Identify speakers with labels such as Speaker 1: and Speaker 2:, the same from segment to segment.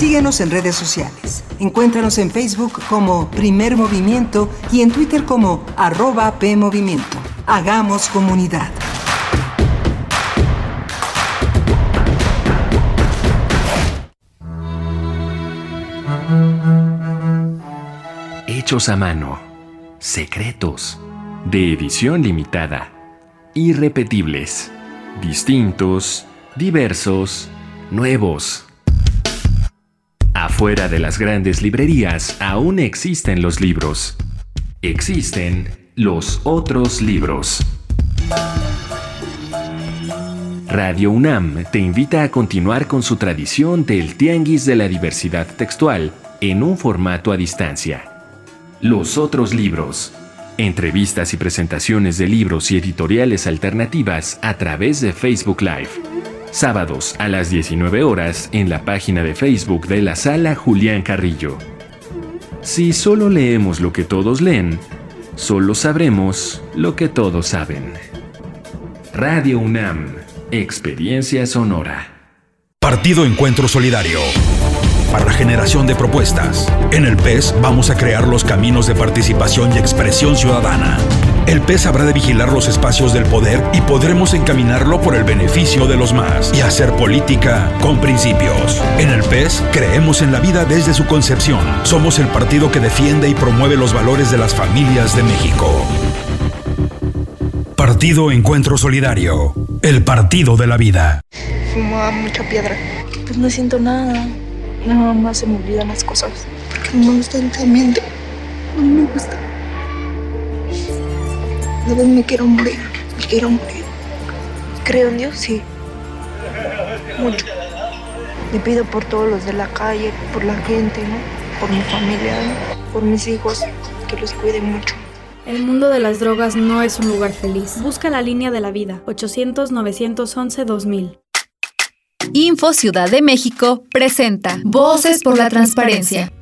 Speaker 1: Síguenos en redes sociales. Encuéntranos en Facebook como Primer Movimiento y en Twitter como arroba PMovimiento. Hagamos comunidad.
Speaker 2: Hechos a mano. Secretos. De edición limitada. Irrepetibles. Distintos. Diversos. Nuevos. Afuera de las grandes librerías aún existen los libros. Existen los otros libros. Radio UNAM te invita a continuar con su tradición del Tianguis de la Diversidad Textual en un formato a distancia. Los otros libros. Entrevistas y presentaciones de libros y editoriales alternativas a través de Facebook Live. Sábados a las 19 horas en la página de Facebook de la sala Julián Carrillo. Si solo leemos lo que todos leen, solo sabremos lo que todos saben. Radio UNAM, Experiencia Sonora.
Speaker 3: Partido Encuentro Solidario. Para la generación de propuestas. En el PES vamos a crear los caminos de participación y expresión ciudadana. El PES habrá de vigilar los espacios del poder y podremos encaminarlo por el beneficio de los más y hacer política con principios. En el PES creemos en la vida desde su concepción. Somos el partido que defiende y promueve los valores de las familias de México. Partido Encuentro Solidario. El partido de la vida.
Speaker 4: Fumaba mucha piedra. Pues no siento nada. Nada más se me olvidan las cosas. Porque no me gusta el ambiente. No me gusta. A veces me quiero morir. Me quiero morir. Creo en Dios, sí. Mucho. Le pido por todos los de la calle, por la gente, ¿no? Por mi familia, ¿no? por mis hijos, que los cuide mucho.
Speaker 5: El mundo de las drogas no es un lugar feliz. Busca la línea de la vida. 800-911-2000.
Speaker 6: Info Ciudad de México presenta Voces por la Transparencia.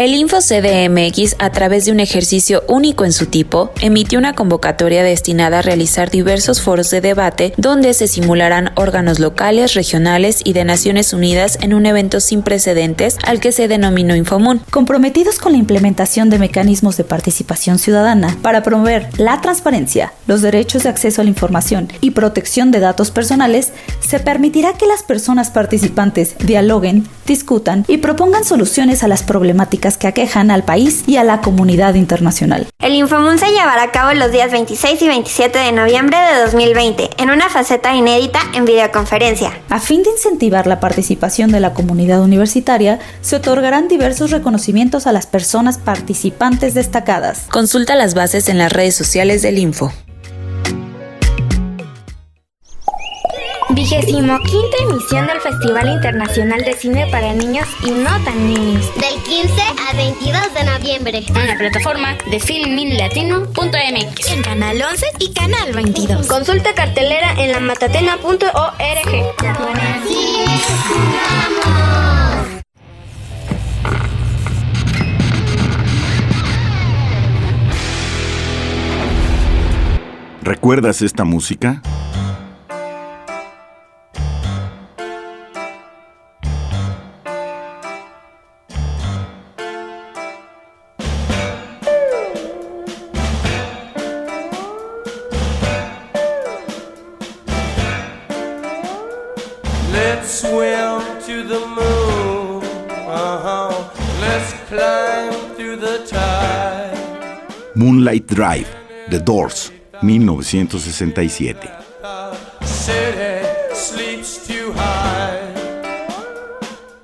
Speaker 7: El InfoCDMX, a través de un ejercicio único en su tipo, emitió una convocatoria destinada a realizar diversos foros de debate donde se simularán órganos locales, regionales y de Naciones Unidas en un evento sin precedentes al que se denominó Infomún.
Speaker 8: Comprometidos con la implementación de mecanismos de participación ciudadana para promover la transparencia, los derechos de acceso a la información y protección de datos personales, se permitirá que las personas participantes dialoguen, discutan y propongan soluciones a las problemáticas que aquejan al país y a la comunidad internacional.
Speaker 9: El Infomun se llevará a cabo los días 26 y 27 de noviembre de 2020 en una faceta inédita en videoconferencia.
Speaker 8: A fin de incentivar la participación de la comunidad universitaria, se otorgarán diversos reconocimientos a las personas participantes destacadas.
Speaker 7: Consulta las bases en las redes sociales del Info.
Speaker 10: Vigésimo quinta emisión del Festival Internacional de Cine para Niños y No Tan Niños.
Speaker 11: Del 15 al 22 de noviembre.
Speaker 10: En la plataforma de filminlatino.mx.
Speaker 11: En Canal 11 y Canal 22.
Speaker 10: Consulta cartelera en la matatena.org.
Speaker 12: ¿Recuerdas esta música? Moonlight Drive, The Doors, 1967.
Speaker 13: City sleeps too high.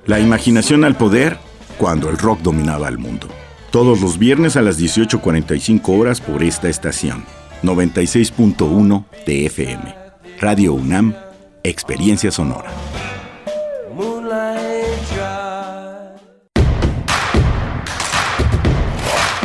Speaker 12: La imaginación al poder cuando el rock dominaba el mundo. Todos los viernes a las 18.45 horas por esta estación. 96.1 de FM. Radio UNAM, Experiencia Sonora.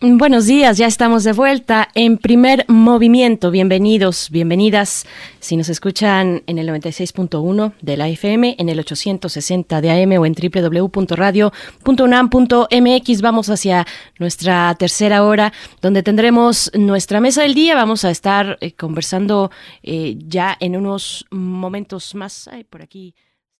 Speaker 14: Buenos días, ya estamos de vuelta en primer movimiento. Bienvenidos, bienvenidas. Si nos escuchan en el 96.1 de la FM, en el 860 de AM o en www.radio.unam.mx, vamos hacia nuestra tercera hora, donde tendremos nuestra mesa del día. Vamos a estar eh, conversando eh, ya en unos momentos más. Ay, por aquí.